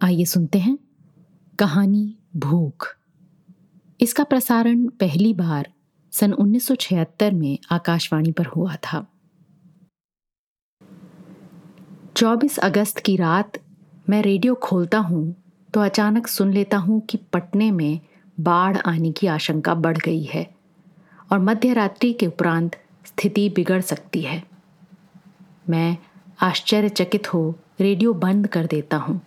आइए सुनते हैं कहानी भूख। इसका प्रसारण पहली बार सन 1976 में आकाशवाणी पर हुआ था। 24 अगस्त की रात मैं रेडियो खोलता हूँ तो अचानक सुन लेता हूँ कि पटने में बाढ़ आने की आशंका बढ़ गई है और मध्य रात्रि के उपरांत स्थिति बिगड़ सकती है। मैं आश्चर्यचकित हो रेडियो बंद कर देता हूँ।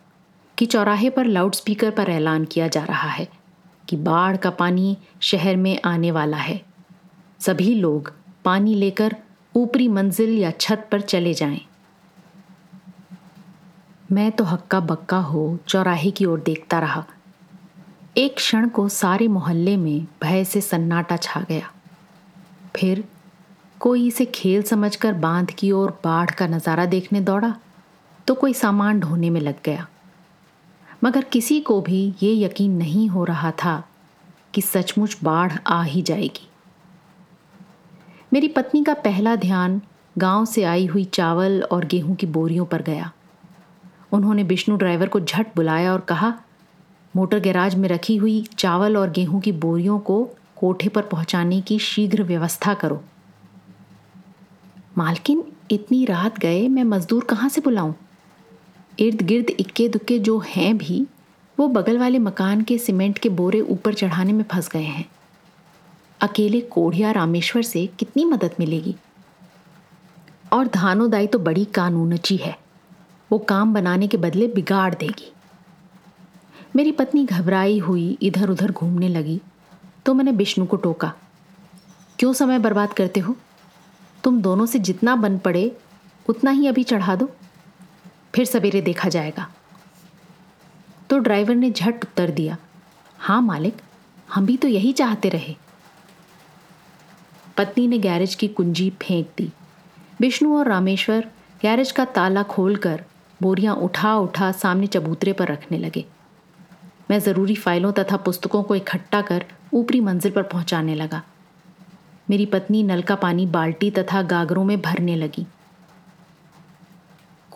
कि चौराहे पर लाउडस्पीकर पर ऐलान किया जा रहा है कि बाढ़ का पानी शहर में आने वाला है। सभी लोग पानी लेकर ऊपरी मंजिल या छत पर चले जाएँ। मैं तो हक्का बक्का हो चौराहे की ओर देखता रहा। एक क्षण को सारे मोहल्ले में भय से सन्नाटा छा गया। फिर कोई इसे खेल समझकर बाँध की ओर बाढ़ का नज़ारा देखने दौड़ा तो कोई सामान ढोने में लग गया। मगर किसी को भी ये यकीन नहीं हो रहा था कि सचमुच बाढ़ आ ही जाएगी। मेरी पत्नी का पहला ध्यान गाँव से आई हुई चावल और गेहूँ की बोरियों पर गया। उन्होंने विष्णु ड्राइवर को झट बुलाया और कहा, मोटर गैराज में रखी हुई चावल और गेहूँ की बोरियों को कोठे पर पहुँचाने की शीघ्र व्यवस्था करो। मालकिन, इतनी रात गए, मैं मजदूर कहाँ से बुलाऊं? इर्द गिर्द इक्के दुक्के जो हैं भी, वो बगल वाले मकान के सीमेंट के बोरे ऊपर चढ़ाने में फंस गए हैं। अकेले कोढ़िया रामेश्वर से कितनी मदद मिलेगी? और धानोदाई तो बड़ी कानूनची है। वो काम बनाने के बदले बिगाड़ देगी। मेरी पत्नी घबराई हुई इधर उधर घूमने लगी तो मैंने विष्णु को टोका, क्यों समय बर्बाद करते हो? तुम दोनों से जितना बन पड़े, उतना ही अभी चढ़ा दो। फिर सवेरे देखा जाएगा। तो ड्राइवर ने झट उत्तर दिया हाँ मालिक, हम भी तो यही चाहते रहे। पत्नी ने गैरेज की कुंजी फेंक दी। विष्णु और रामेश्वर गैरेज का ताला खोलकर बोरियाँ उठा उठा सामने चबूतरे पर रखने लगे। मैं ज़रूरी फाइलों तथा पुस्तकों को इकट्ठा कर ऊपरी मंजिल पर पहुँचाने लगा। मेरी पत्नी नल का पानी बाल्टी तथा गागरों में भरने लगी।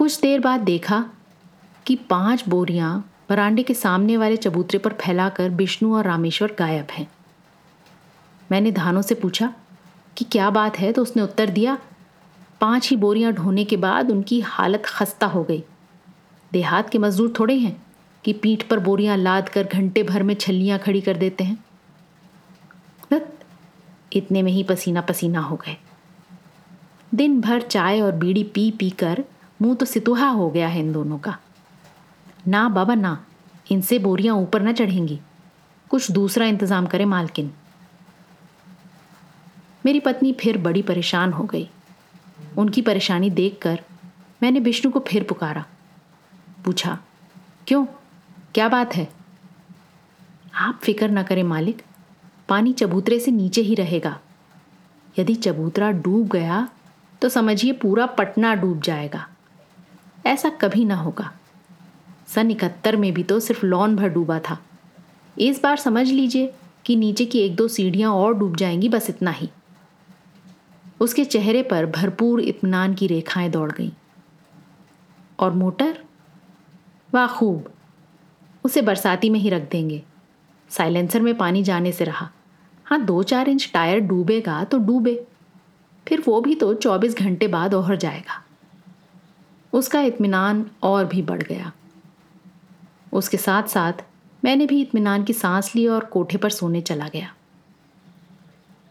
कुछ देर बाद देखा कि पाँच बोरियाँ बरांडे के सामने वाले चबूतरे पर फैलाकर विष्णु और रामेश्वर गायब हैं। मैंने धानों से पूछा कि क्या बात है? तो उसने उत्तर दिया, पाँच ही बोरियाँ ढोने के बाद उनकी हालत खस्ता हो गई। देहात के मजदूर थोड़े हैं कि पीठ पर बोरियाँ लाद कर घंटे भर में छल्लियाँ खड़ी कर देते हैं। इतने में ही पसीना पसीना हो गए। दिन भर चाय और बीड़ी पी पी कर मुँह तो सितुहा हो गया है इन दोनों का। ना बाबा ना, इनसे बोरियाँ ऊपर ना चढ़ेंगी। कुछ दूसरा इंतज़ाम करे मालकिन। मेरी पत्नी फिर बड़ी परेशान हो गई। उनकी परेशानी देखकर मैंने विष्णु को फिर पुकारा। पूछा, क्यों? क्या बात है? आप फ़िक्र ना करें मालिक, पानी चबूतरे से नीचे ही रहेगा। यदि चबूतरा डूब गया तो समझिए पूरा पटना डूब जाएगा। ऐसा कभी ना होगा। सन इकहत्तर में भी तो सिर्फ़ लॉन भर डूबा था। इस बार समझ लीजिए कि नीचे की एक दो सीढ़ियाँ और डूब जाएँगी, बस इतना ही। उसके चेहरे पर भरपूर इत्मीनान की रेखाएँ दौड़ गईं। और मोटर? वाह, खूब। उसे बरसाती में ही रख देंगे। साइलेंसर में पानी जाने से रहा। हाँ दो चार इंच टायर डूबेगा तो डूबे। फिर वो भी तो चौबीस घंटे बाद ओहर जाएगा। उसका इत्मीनान और भी बढ़ गया। उसके साथ साथ मैंने भी इत्मीनान की सांस ली और कोठे पर सोने चला गया।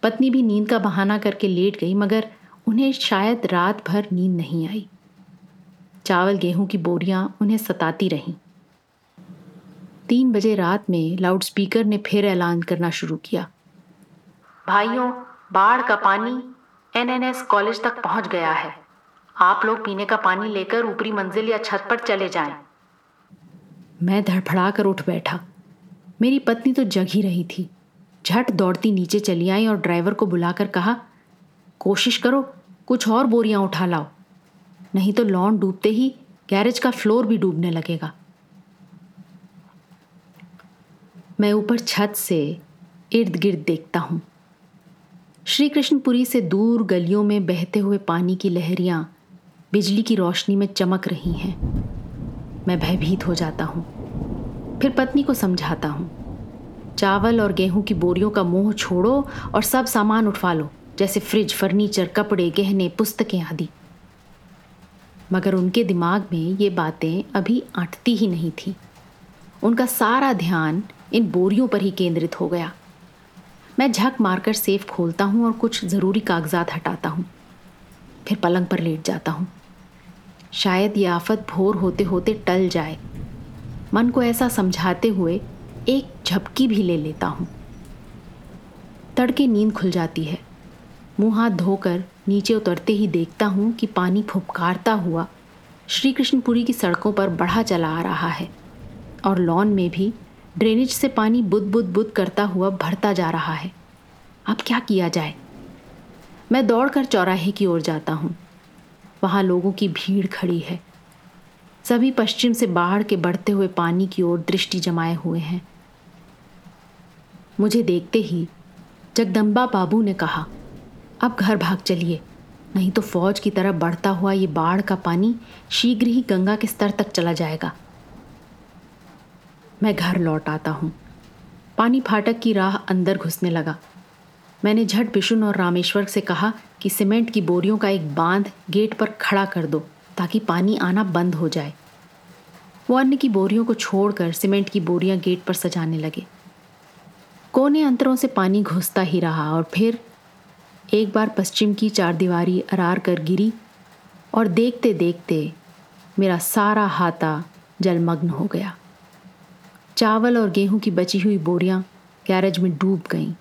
पत्नी भी नींद का बहाना करके लेट गई, मगर उन्हें शायद रात भर नींद नहीं आई। चावल गेहूँ की बोरियाँ उन्हें सताती रहीं। तीन बजे रात में लाउडस्पीकर ने फिर ऐलान करना शुरू किया। भाइयों, बाढ़ का पानी एनएनएस कॉलेज तक पहुँच गया है। आप लोग पीने का पानी लेकर ऊपरी मंजिल या छत पर चले जाएँ। मैं धड़फड़ा कर उठ बैठा। मेरी पत्नी तो जग ही रही थी। झट दौड़ती नीचे चली आई और ड्राइवर को बुलाकर कहा, कोशिश करो, कुछ और बोरियाँ उठा लाओ। नहीं तो लॉन डूबते ही गैरेज का फ्लोर भी डूबने लगेगा। मैं ऊपर छत से इर्द गिर्द देखता हूँ। श्री कृष्णपुरी से दूर गलियों में बहते हुए पानी की लहरियाँ बिजली की रोशनी में चमक रही हैं। मैं भयभीत हो जाता हूँ। फिर पत्नी को समझाता हूँ। चावल और गेहूँ की बोरियों का मोह छोड़ो और सब सामान उठवा लो, जैसे फ्रिज, फर्नीचर, कपड़े, गहने, पुस्तकें आदि। मगर उनके दिमाग में ये बातें अभी अटती ही नहीं थी। उनका सारा ध्यान इन बोरियों पर ही केंद्रित हो गया। मैं झक मारकर सेफ़ खोलता हूँ और कुछ ज़रूरी कागजात हटाता हूँ। फिर पलंग पर लेट जाता हूँ। शायद ये आफत भोर होते होते टल जाए। मन को ऐसा समझाते हुए एक झपकी भी ले लेता हूँ। तड़के नींद खुल जाती है। मुँह हाथ धोकर नीचे उतरते ही देखता हूँ कि पानी फुपकारता हुआ श्री कृष्णपुरी की सड़कों पर बढ़ा चला आ रहा है और लॉन में भी ड्रेनेज से पानी बुद बुद बुद करता हुआ भरता जा रहा है। अब क्या किया जाए? मैं दौड़कर चौराहे की ओर जाता हूँ। वहाँ लोगों की भीड़ खड़ी है। सभी पश्चिम से बाढ़ के बढ़ते हुए पानी की ओर दृष्टि जमाए हुए हैं। मुझे देखते ही जगदम्बा बाबू ने कहा, अब घर भाग चलिए, नहीं तो फौज की तरह बढ़ता हुआ ये बाढ़ का पानी शीघ्र ही गंगा के स्तर तक चला जाएगा। मैं घर लौट आता हूँ। पानी फाटक की राह अंदर घुसने लगा। मैंने झट बिशुन और रामेश्वर से कहा कि सीमेंट की बोरियों का एक बाँध गेट पर खड़ा कर दो, ताकि पानी आना बंद हो जाए। वो अन्य की बोरियों को छोड़कर सीमेंट की बोरियाँ गेट पर सजाने लगे। कोने अंतरों से पानी घुसता ही रहा और फिर एक बार पश्चिम की चार दीवारी अरार कर गिरी और देखते देखते मेरा सारा हाथा जलमग्न हो गया। चावल और गेहूँ की बची हुई बोरियाँ गैरेज में डूब गईं।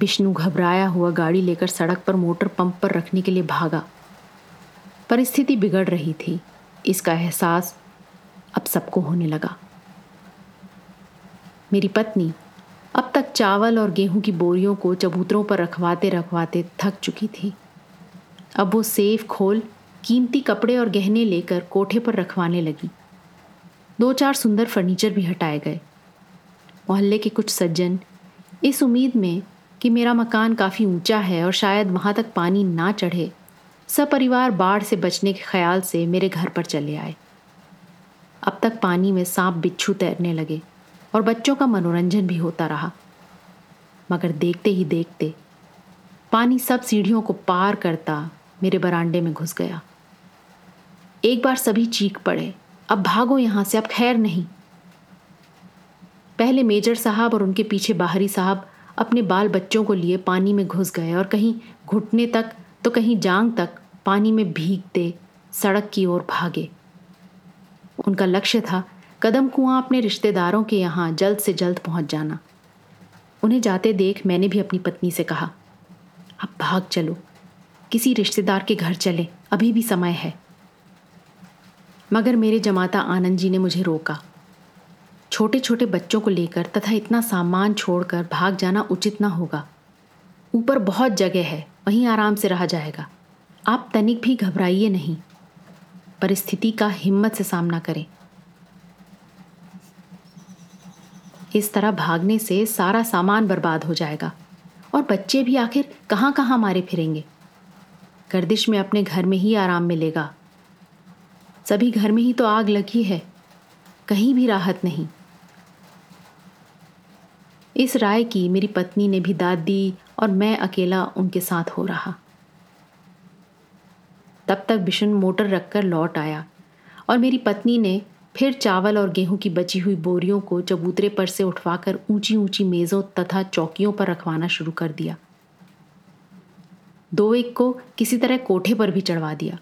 विष्णु घबराया हुआ गाड़ी लेकर सड़क पर मोटर पंप पर रखने के लिए भागा। परिस्थिति बिगड़ रही थी। इसका एहसास अब सबको होने लगा। मेरी पत्नी अब तक चावल और गेहूँ की बोरियों को चबूतरों पर रखवाते रखवाते थक चुकी थी। अब वो सेफ़ खोल, कीमती कपड़े और गहने लेकर कोठे पर रखवाने लगी। दो चार सुंदर फर्नीचर भी हटाए गए। मोहल्ले के कुछ सज्जन इस उम्मीद में कि मेरा मकान काफ़ी ऊँचा है और शायद वहाँ तक पानी ना चढ़े। सपरिवार बाढ़ से बचने के ख्याल से मेरे घर पर चले आए। अब तक पानी में सांप बिच्छू तैरने लगे और बच्चों का मनोरंजन भी होता रहा। मगर देखते ही देखते पानी सब सीढ़ियों को पार करता मेरे बरांडे में घुस गया। एक बार सभी चीख पड़े, अब भागो यहाँ से, अब खैर नहीं। पहले मेजर साहब और उनके पीछे बाहरी साहब अपने बाल बच्चों को लिए पानी में घुस गए और कहीं घुटने तक तो कहीं जांग तक पानी में भीगते सड़क की ओर भागे। उनका लक्ष्य था कदम कुआँ अपने रिश्तेदारों के यहाँ जल्द से जल्द पहुँच जाना। उन्हें जाते देख मैंने भी अपनी पत्नी से कहा, अब भाग चलो। किसी रिश्तेदार के घर चले। अभी भी समय है। मगर मेरे जमाता आनंद जी ने मुझे रोका। छोटे छोटे बच्चों को लेकर तथा इतना सामान छोड़कर भाग जाना उचित ना होगा। ऊपर बहुत जगह है, वहीं आराम से रहा जाएगा। आप तनिक भी घबराइए नहीं। परिस्थिति का हिम्मत से सामना करें। इस तरह भागने से सारा सामान बर्बाद हो जाएगा और बच्चे भी आखिर कहाँ कहाँ मारे फिरेंगे। गर्दिश में अपने घर में ही आराम मिलेगा। सभी घर में ही तो आग लगी है। कहीं भी राहत नहीं। इस राय की मेरी पत्नी ने भी दाद दी और मैं अकेला उनके साथ हो रहा। तब तक बिशन मोटर रखकर लौट आया और मेरी पत्नी ने फिर चावल और गेहूँ की बची हुई बोरियों को चबूतरे पर से उठवाकर ऊँची ऊँची मेज़ों तथा चौकियों पर रखवाना शुरू कर दिया। दो एक को किसी तरह कोठे पर भी चढ़वा दिया।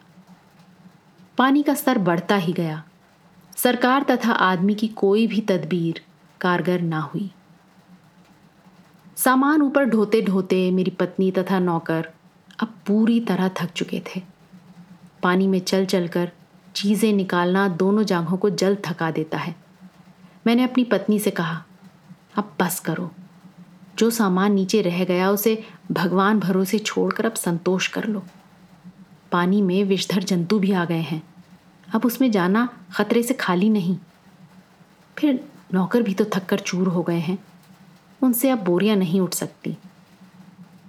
पानी का स्तर बढ़ता ही गया। सरकार तथा आदमी की कोई भी तदबीर कारगर ना हुई। सामान ऊपर ढोते ढोते मेरी पत्नी तथा नौकर अब पूरी तरह थक चुके थे। पानी में चल चल कर चीज़ें निकालना दोनों जांघों को जल्द थका देता है। मैंने अपनी पत्नी से कहा, अब बस करो। जो सामान नीचे रह गया उसे भगवान भरोसे छोड़कर अब संतोष कर लो। पानी में विषधर जंतु भी आ गए हैं। अब उसमें जाना खतरे से खाली नहीं। फिर नौकर भी तो थक कर चूर हो गए हैं। उनसे अब बोरियाँ नहीं उठ सकती।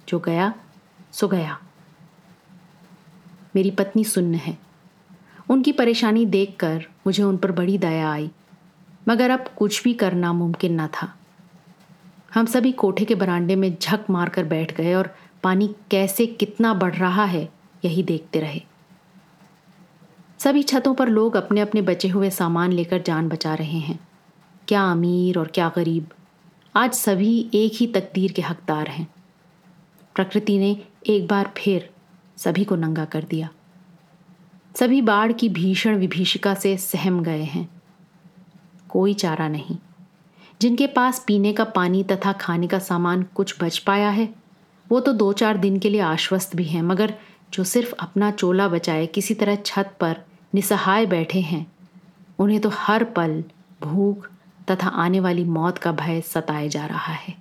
जो गया, सो गया। मेरी पत्नी सुन्न है। उनकी परेशानी देखकर मुझे उन पर बड़ी दया आई, मगर अब कुछ भी करना मुमकिन न था। हम सभी कोठे के बरांडे में झक मार कर बैठ गए और पानी कैसे कितना बढ़ रहा है, यही देखते रहे। सभी छतों पर लोग अपने अपने बचे हुए सामान लेकर जान बचा रहे हैं। क्या अमीर और क्या गरीब। आज सभी एक ही तकदीर के हकदार हैं। प्रकृति ने एक बार फिर सभी को नंगा कर दिया। सभी बाढ़ की भीषण विभीषिका से सहम गए हैं। कोई चारा नहीं। जिनके पास पीने का पानी तथा खाने का सामान कुछ बच पाया है, वो तो दो चार दिन के लिए आश्वस्त भी हैं, मगर जो सिर्फ़ अपना चोला बचाए, किसी तरह छत पर निसहाय बैठे हैं, उन्हें तो हर पल भूख तथा आने वाली मौत का भय सताए जा रहा है।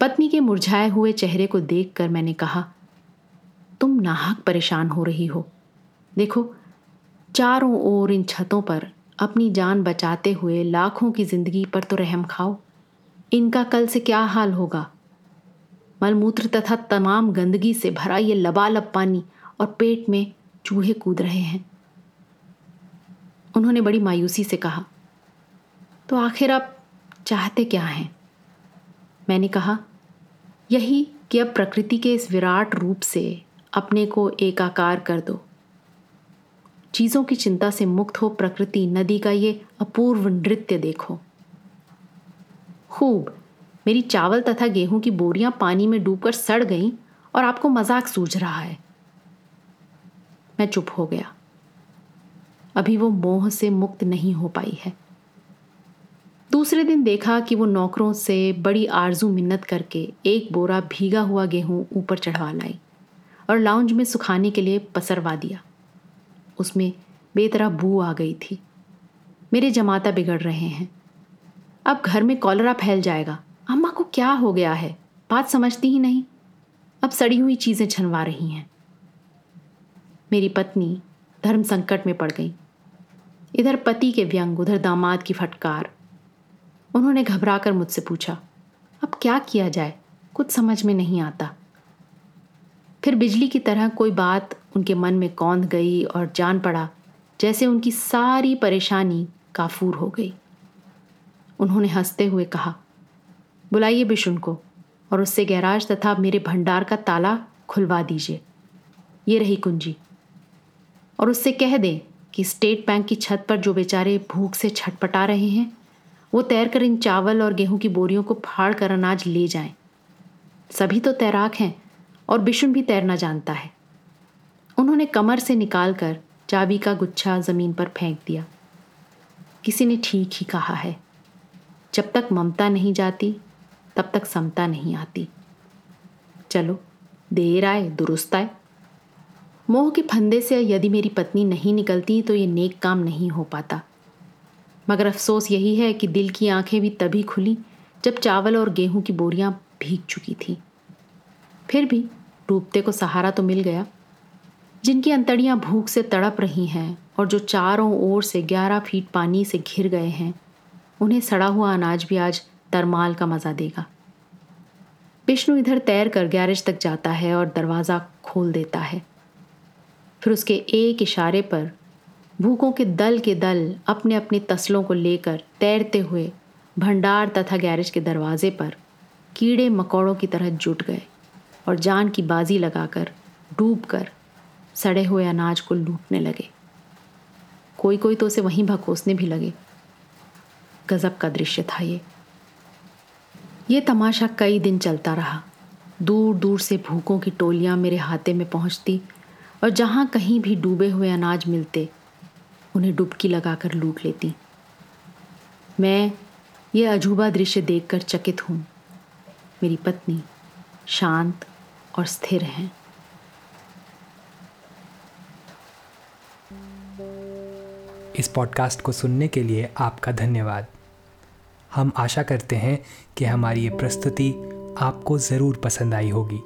पत्नी के मुरझाए हुए चेहरे को देखकर मैंने कहा, तुम नाहक परेशान हो रही हो। देखो, चारों ओर इन छतों पर अपनी जान बचाते हुए लाखों की ज़िंदगी पर तो रहम खाओ। इनका कल से क्या हाल होगा? मलमूत्र तथा तमाम गंदगी से भरा ये लबालब पानी और पेट में चूहे कूद रहे हैं। उन्होंने बड़ी मायूसी से कहा तो आखिर आप चाहते क्या हैं? मैंने कहा, यही कि अब प्रकृति के इस विराट रूप से अपने को एकाकार कर दो। चीज़ों की चिंता से मुक्त हो प्रकृति नदी का ये अपूर्व नृत्य देखो। खूब, मेरी चावल तथा गेहूँ की बोरियाँ पानी में डूबकर सड़ गईं और आपको मज़ाक सूझ रहा है। मैं चुप हो गया। अभी वो मोह से मुक्त नहीं हो पाई है। दूसरे दिन देखा कि वो नौकरों से बड़ी आरज़ू मिन्नत करके एक बोरा भीगा हुआ गेहूँ ऊपर चढ़वा लाई और लाउंज में सुखाने के लिए पसरवा दिया। उसमें बेतरा बू आ गई थी। मेरे जमाता बिगड़ रहे हैं। अब घर में कॉलरा फैल जाएगा। अम्मा को क्या हो गया है? बात समझती ही नहीं। अब सड़ी हुई चीज़ें छनवा रही हैं। मेरी पत्नी धर्म संकट में पड़ गई। इधर पति के व्यंग, उधर दामाद की फटकार। उन्होंने घबराकर मुझसे पूछा, अब क्या किया जाए? कुछ समझ में नहीं आता. फिर बिजली की तरह कोई बात उनके मन में कौंध गई और जान पड़ा, जैसे उनकी सारी परेशानी काफूर हो गई। उन्होंने हँसते हुए कहा, बुलाइए बिशुन को और उससे गैराज तथा मेरे भंडार का ताला खुलवा दीजिए। ये रही कुंजी। और उससे कह दें कि स्टेट बैंक की छत पर जो बेचारे भूख से छटपटा रहे हैं वो तैर कर इन चावल और गेहूँ की बोरियों को फाड़ कर अनाज ले जाएँ। सभी तो तैराक हैं और बिशुन भी तैरना जानता है। उन्होंने कमर से निकाल कर चाबी का गुच्छा ज़मीन पर फेंक दिया। किसी ने ठीक ही कहा है। जब तक ममता नहीं जाती, तब तक समता नहीं आती। चलो, देर आए, दुरुस्त आए। मोह के फंदे से यदि मेरी पत्नी नहीं निकलती तो ये नेक काम नहीं हो पाता। मगर अफसोस यही है कि दिल की आँखें भी तभी खुली जब चावल और गेहूँ की बोरियाँ भीग चुकी थी। फिर भी डूबते को सहारा तो मिल गया। जिनकी अंतड़ियाँ भूख से तड़प रही हैं और जो चारों ओर से ग्यारह फीट पानी से घिर गए हैं, उन्हें सड़ा हुआ अनाज भी आज तरमाल का मज़ा देगा। विष्णु इधर तैर कर गैरेज तक जाता है और दरवाज़ा खोल देता है। फिर उसके एक इशारे पर भूखों के दल के दल अपने अपने तसलों को लेकर तैरते हुए भंडार तथा गैरेज के दरवाजे पर कीड़े मकोड़ों की तरह जुट गए और जान की बाजी लगाकर डूब कर सड़े हुए अनाज को लूटने लगे। कोई कोई तो उसे वहीं भकोसने भी लगे। गजब का दृश्य था ये। ये तमाशा कई दिन चलता रहा। दूर दूर से भूखों की टोलियाँ मेरे हाथे में पहुँचती और जहाँ कहीं भी डूबे हुए अनाज मिलते उन्हें डुबकी लगाकर लूट लेती। मैं ये अजूबा दृश्य देखकर चकित हूँ। मेरी पत्नी शांत और स्थिर हैं। इस पॉडकास्ट को सुनने के लिए आपका धन्यवाद। हम आशा करते हैं कि हमारी ये प्रस्तुति आपको ज़रूर पसंद आई होगी।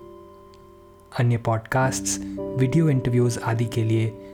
अन्य पॉडकास्ट्स, वीडियो इंटरव्यूज़ आदि के लिए